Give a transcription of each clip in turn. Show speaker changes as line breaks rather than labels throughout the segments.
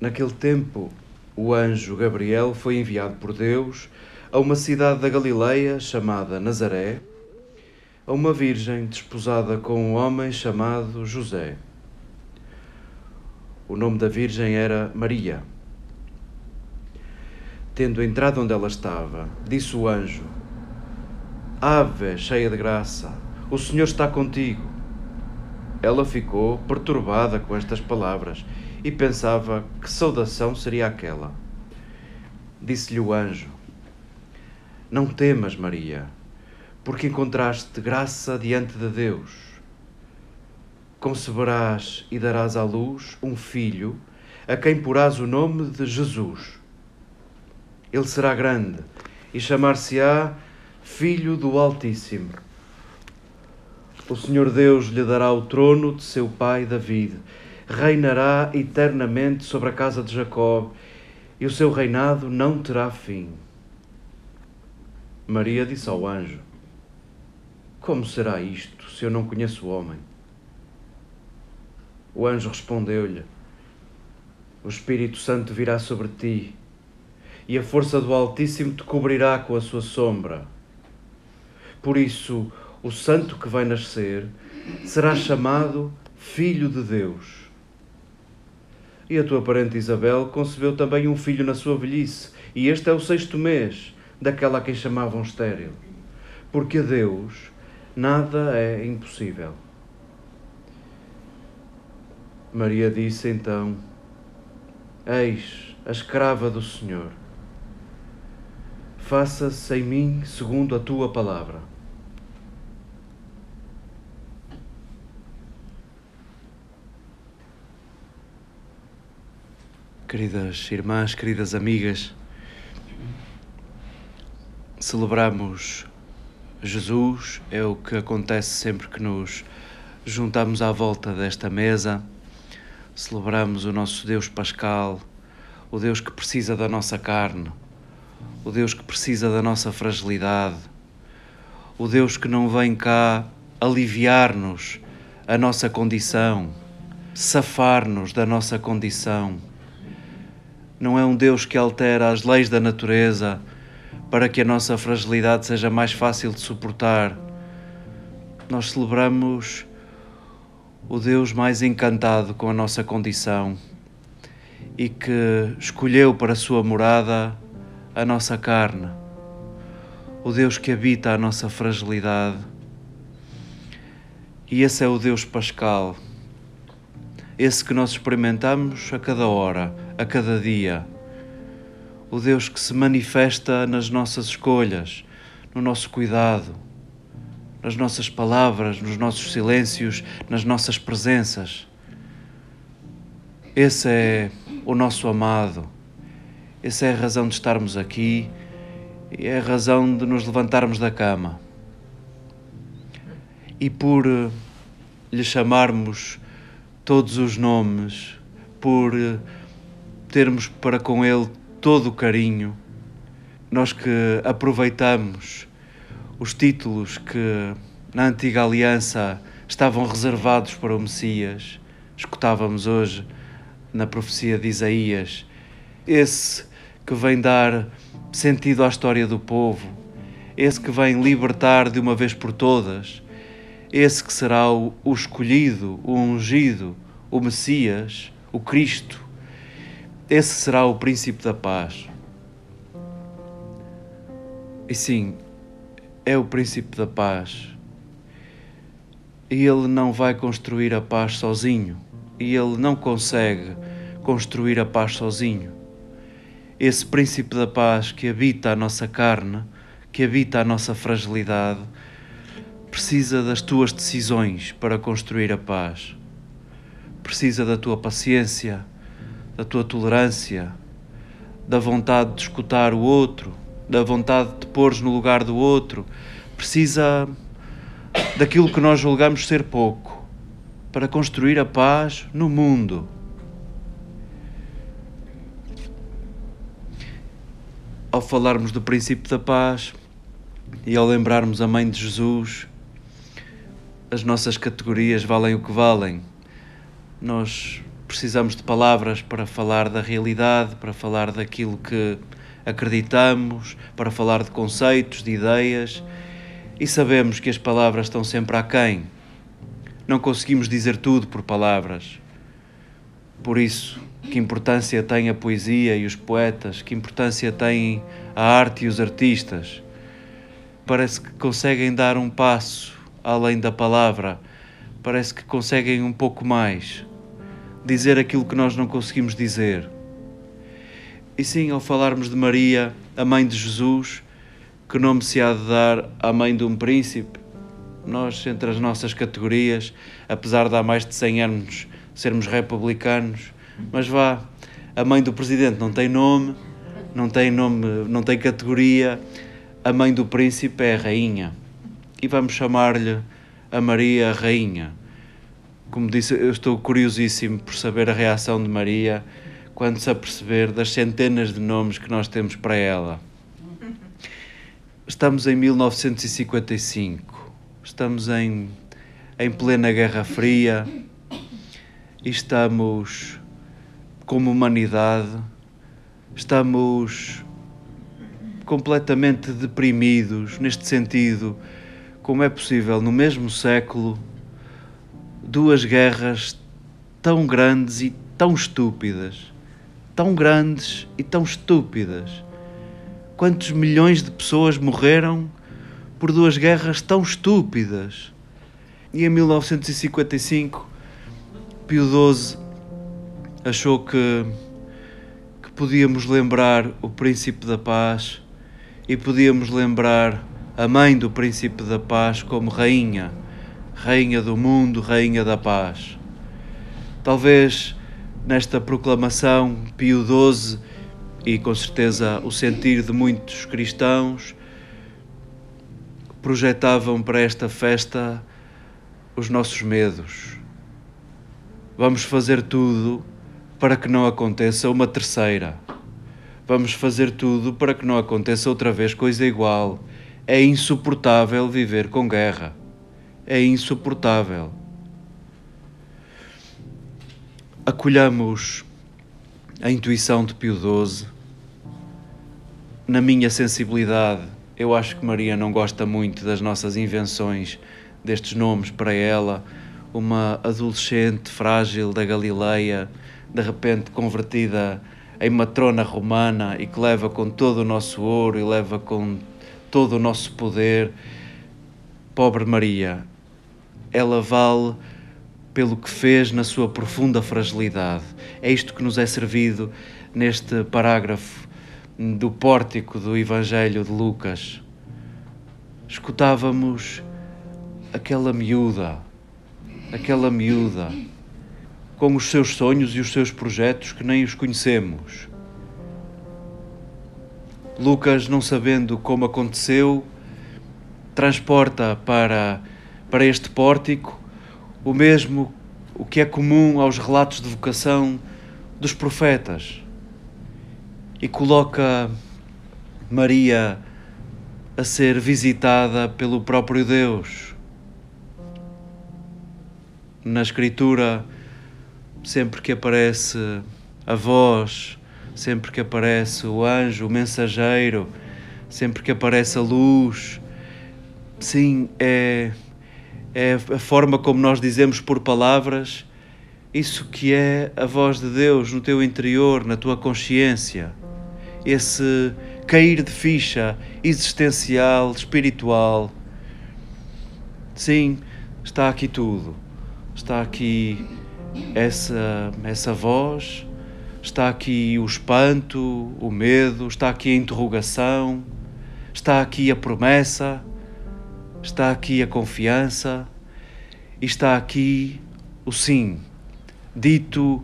Naquele tempo, o anjo Gabriel foi enviado por Deus a uma cidade da Galileia chamada Nazaré, a uma virgem desposada com um homem chamado José. O nome da virgem era Maria. Tendo entrado onde ela estava, disse o anjo: Ave, cheia de graça, o Senhor está contigo. Ela ficou perturbada com estas palavras e pensava que saudação seria aquela. Disse-lhe o anjo: Não temas, Maria, porque encontraste graça diante de Deus. Conceberás e darás à luz um filho, a quem porás o nome de Jesus. Ele será grande e chamar-se-á Filho do Altíssimo. O Senhor Deus lhe dará o trono de seu pai David. Reinará eternamente sobre a casa de Jacó e o seu reinado não terá fim. Maria disse ao anjo: Como será isto se eu não conheço o homem? O anjo respondeu-lhe: O Espírito Santo virá sobre ti e a força do Altíssimo te cobrirá com a sua sombra. Por isso, o santo que vai nascer será chamado Filho de Deus. E a tua parente Isabel concebeu também um filho na sua velhice, e este é o sexto mês daquela a quem chamavam estéril. Porque a Deus nada é impossível. Maria disse então: Eis a escrava do Senhor. Faça-se em mim segundo a tua palavra. Queridas irmãs, queridas amigas, celebramos Jesus, é o que acontece sempre que nos juntamos à volta desta mesa. Celebramos o nosso Deus Pascal, o Deus que precisa da nossa carne, o Deus que precisa da nossa fragilidade, o Deus que não vem cá aliviar-nos a nossa condição, safar-nos da nossa condição não é um Deus que altera as leis da natureza para que a nossa fragilidade seja mais fácil de suportar. Nós celebramos o Deus mais encantado com a nossa condição e que escolheu para sua morada a nossa carne, o Deus que habita a nossa fragilidade. E esse é o Deus Pascal, esse que nós experimentamos a cada hora a cada dia. O Deus que se manifesta nas nossas escolhas, no nosso cuidado, nas nossas palavras, nos nossos silêncios, nas nossas presenças. Esse é o nosso amado. Essa é a razão de estarmos aqui e é a razão de nos levantarmos da cama. E por eh, lhe chamarmos todos os nomes, por eh, termos para com Ele todo o carinho, nós que aproveitamos os títulos que na antiga aliança estavam reservados para o Messias, escutávamos hoje na profecia de Isaías, esse que vem dar sentido à história do povo, esse que vem libertar de uma vez por todas, esse que será o, o escolhido, o ungido, o Messias, o Cristo esse será o príncipe da paz. E sim, é o príncipe da paz. E ele não vai construir a paz sozinho. E ele não consegue construir a paz sozinho. Esse príncipe da paz que habita a nossa carne, que habita a nossa fragilidade, precisa das tuas decisões para construir a paz. Precisa da tua paciência da tua tolerância, da vontade de escutar o outro, da vontade de te pôres no lugar do outro. Precisa daquilo que nós julgamos ser pouco para construir a paz no mundo. Ao falarmos do princípio da paz e ao lembrarmos a mãe de Jesus, as nossas categorias valem o que valem. Nós precisamos de palavras para falar da realidade, para falar daquilo que acreditamos, para falar de conceitos, de ideias, e sabemos que as palavras estão sempre aquém. Não conseguimos dizer tudo por palavras. Por isso, que importância tem a poesia e os poetas, que importância tem a arte e os artistas. Parece que conseguem dar um passo além da palavra, parece que conseguem um pouco mais, dizer aquilo que nós não conseguimos dizer. E sim, ao falarmos de Maria, a mãe de Jesus, que nome se há de dar à mãe de um príncipe? Nós, entre as nossas categorias, apesar de há mais de 100 anos sermos republicanos, mas vá, a mãe do presidente não tem nome, não tem nome, não tem categoria, a mãe do príncipe é a rainha. E vamos chamar-lhe a Maria rainha. Como disse, eu estou curiosíssimo por saber a reação de Maria quando se aperceber das centenas de nomes que nós temos para ela. Estamos em 1955, estamos em, em plena Guerra Fria e estamos, como humanidade, estamos completamente deprimidos neste sentido. Como é possível, no mesmo século, duas guerras tão grandes e tão estúpidas? tão grandes e tão estúpidas. Quantos milhões de pessoas morreram por duas guerras tão estúpidas? E em 1955, Pio XII achou que, que podíamos lembrar o Príncipe da Paz e podíamos lembrar a mãe do Príncipe da Paz como rainha, rainha do mundo, rainha da paz. Talvez nesta proclamação, Pio XII e com certeza o sentir de muitos cristãos projetavam para esta festa os nossos medos. Vamos fazer tudo para que não aconteça uma terceira. Vamos fazer tudo para que não aconteça outra vez coisa igual. É insuportável viver com guerra. É insuportável acolhamos a intuição de Pio XII. Na minha sensibilidade, eu acho que Maria não gosta muito das nossas invenções destes nomes para ela. Uma adolescente frágil da Galileia, de repente convertida em matrona romana e que leva com todo o nosso ouro e leva com todo o nosso poder. Pobre Maria, ela vale pelo que fez na sua profunda fragilidade. É isto que nos é servido neste parágrafo do pórtico do Evangelho de Lucas. Escutávamos aquela miúda, aquela miúda, com os seus sonhos e os seus projetos que nem os conhecemos. Lucas, não sabendo como aconteceu, transporta para, para este pórtico o mesmo o que é comum aos relatos de vocação dos profetas e coloca Maria a ser visitada pelo próprio Deus. Na Escritura, sempre que aparece a voz, sempre que aparece o anjo, o mensageiro, sempre que aparece a luz, sim, é é a forma como nós dizemos por palavras isso que é a voz de Deus no teu interior, na tua consciência. Esse cair de ficha existencial, espiritual. Sim, está aqui tudo. Está aqui essa, essa voz, está aqui o espanto, o medo, está aqui a interrogação, está aqui a promessa está aqui a confiança e está aqui o sim, dito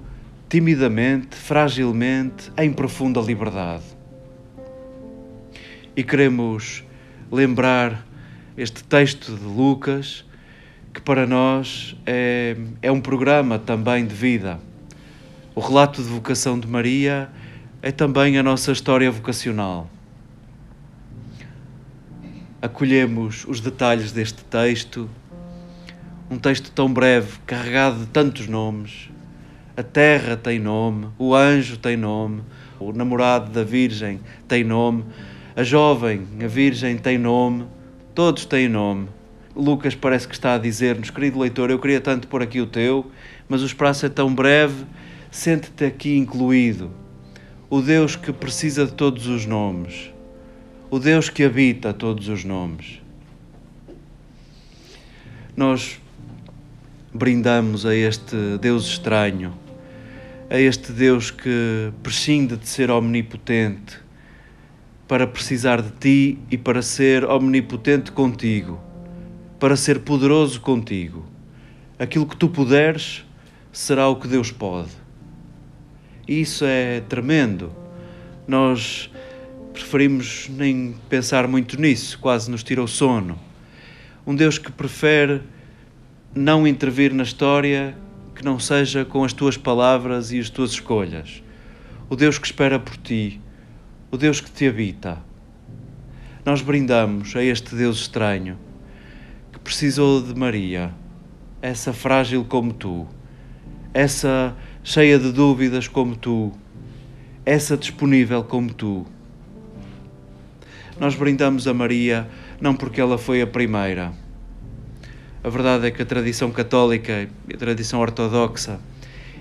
timidamente, fragilmente, em profunda liberdade. E queremos lembrar este texto de Lucas, que para nós é, é um programa também de vida. O relato de vocação de Maria é também a nossa história vocacional acolhemos os detalhes deste texto, um texto tão breve, carregado de tantos nomes, a terra tem nome, o anjo tem nome, o namorado da Virgem tem nome, a jovem, a Virgem tem nome, todos têm nome. Lucas parece que está a dizer-nos, querido leitor, eu queria tanto pôr aqui o teu, mas o espaço é tão breve, sente-te aqui incluído. O Deus que precisa de todos os nomes, o Deus que habita todos os nomes. Nós brindamos a este Deus estranho, a este Deus que prescinde de ser omnipotente para precisar de ti e para ser omnipotente contigo, para ser poderoso contigo. Aquilo que tu puderes será o que Deus pode. Isso é tremendo. Nós preferimos nem pensar muito nisso, quase nos tira o sono. Um Deus que prefere não intervir na história que não seja com as tuas palavras e as tuas escolhas. O Deus que espera por ti, o Deus que te habita. Nós brindamos a este Deus estranho que precisou de Maria, essa frágil como tu, essa cheia de dúvidas como tu, essa disponível como tu. Nós brindamos a Maria não porque ela foi a primeira a verdade é que a tradição católica e a tradição ortodoxa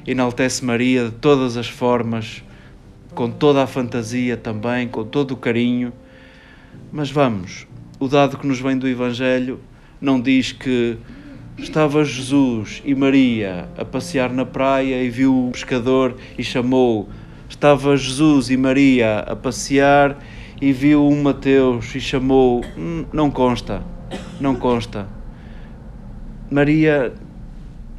enaltece Maria de todas as formas, com toda a fantasia também, com todo o carinho. Mas vamos, o dado que nos vem do Evangelho não diz que estava Jesus e Maria a passear na praia e viu o pescador e chamou. Estava Jesus e Maria a passear e viu um Mateus e chamou. Hum, não consta, não consta. Maria,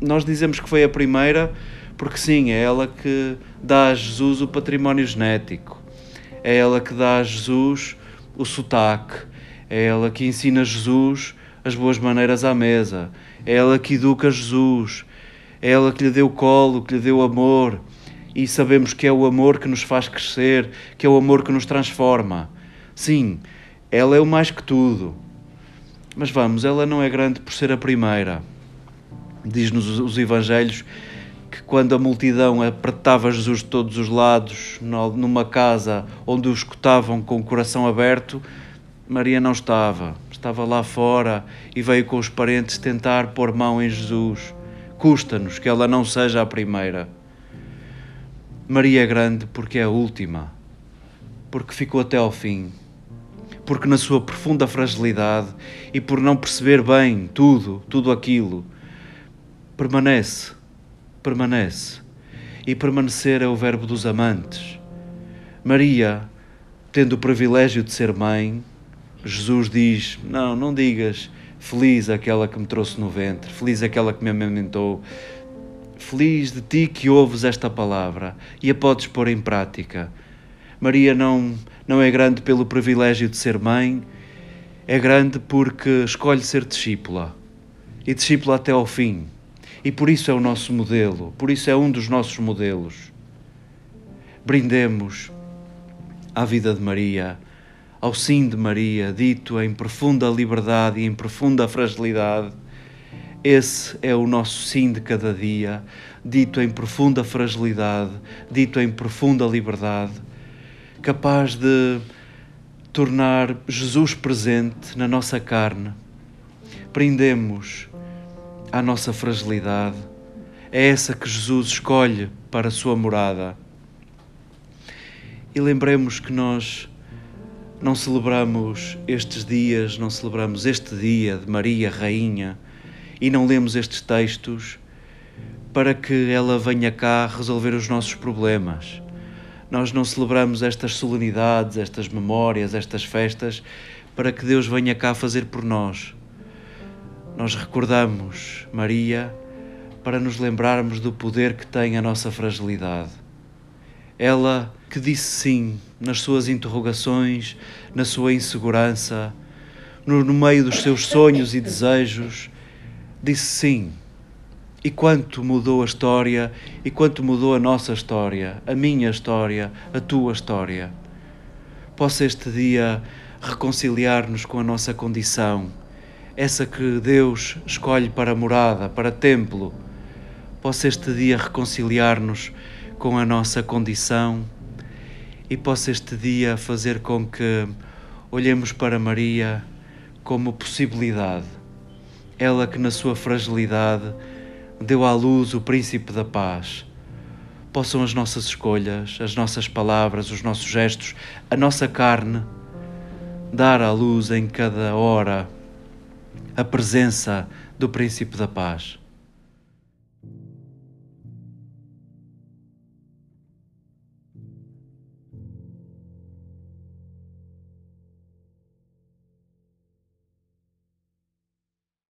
nós dizemos que foi a primeira porque sim, é ela que dá a Jesus o património genético, é ela que dá a Jesus o sotaque, é ela que ensina Jesus as boas maneiras à mesa, é ela que educa Jesus, é ela que lhe deu colo, que lhe deu amor, e sabemos que é o amor que nos faz crescer, que é o amor que nos transforma. Sim, ela é o mais que tudo. Mas vamos, ela não é grande por ser a primeira. Diz-nos os Evangelhos que quando a multidão apertava Jesus de todos os lados, numa casa onde o escutavam com o coração aberto, Maria não estava. Estava lá fora e veio com os parentes tentar pôr mão em Jesus. Custa-nos que ela não seja a primeira. Maria é grande porque é a última, porque ficou até ao fim porque na sua profunda fragilidade e por não perceber bem tudo, tudo aquilo, permanece, permanece. E permanecer é o verbo dos amantes. Maria, tendo o privilégio de ser mãe, Jesus diz: Não, não digas feliz aquela que me trouxe no ventre, feliz aquela que me amamentou. Feliz de ti que ouves esta palavra e a podes pôr em prática. Maria não não é grande pelo privilégio de ser mãe, é grande porque escolhe ser discípula e discípula até ao fim. E por isso é o nosso modelo, por isso é um dos nossos modelos. Brindemos à vida de Maria, ao sim de Maria, dito em profunda liberdade e em profunda fragilidade. Esse é o nosso sim de cada dia, dito em profunda fragilidade, dito em profunda liberdade capaz de tornar Jesus presente na nossa carne. Prendemos à nossa fragilidade. É essa que Jesus escolhe para a sua morada. E lembremos que nós não celebramos estes dias, não celebramos este dia de Maria Rainha e não lemos estes textos para que ela venha cá resolver os nossos problemas nós não celebramos estas solenidades, estas memórias, estas festas para que Deus venha cá fazer por nós. Nós recordamos Maria para nos lembrarmos do poder que tem a nossa fragilidade. Ela que disse sim nas suas interrogações, na sua insegurança, no, no meio dos seus sonhos e desejos, disse sim e quanto mudou a história e quanto mudou a nossa história, a minha história, a tua história. Possa este dia reconciliar-nos com a nossa condição, essa que Deus escolhe para morada, para templo. possa este dia reconciliar-nos com a nossa condição e possa este dia fazer com que olhemos para Maria como possibilidade. Ela que, na sua fragilidade, deu à luz o Príncipe da Paz. Possam as nossas escolhas, as nossas palavras, os nossos gestos, a nossa carne, dar à luz em cada hora a presença do Príncipe da Paz.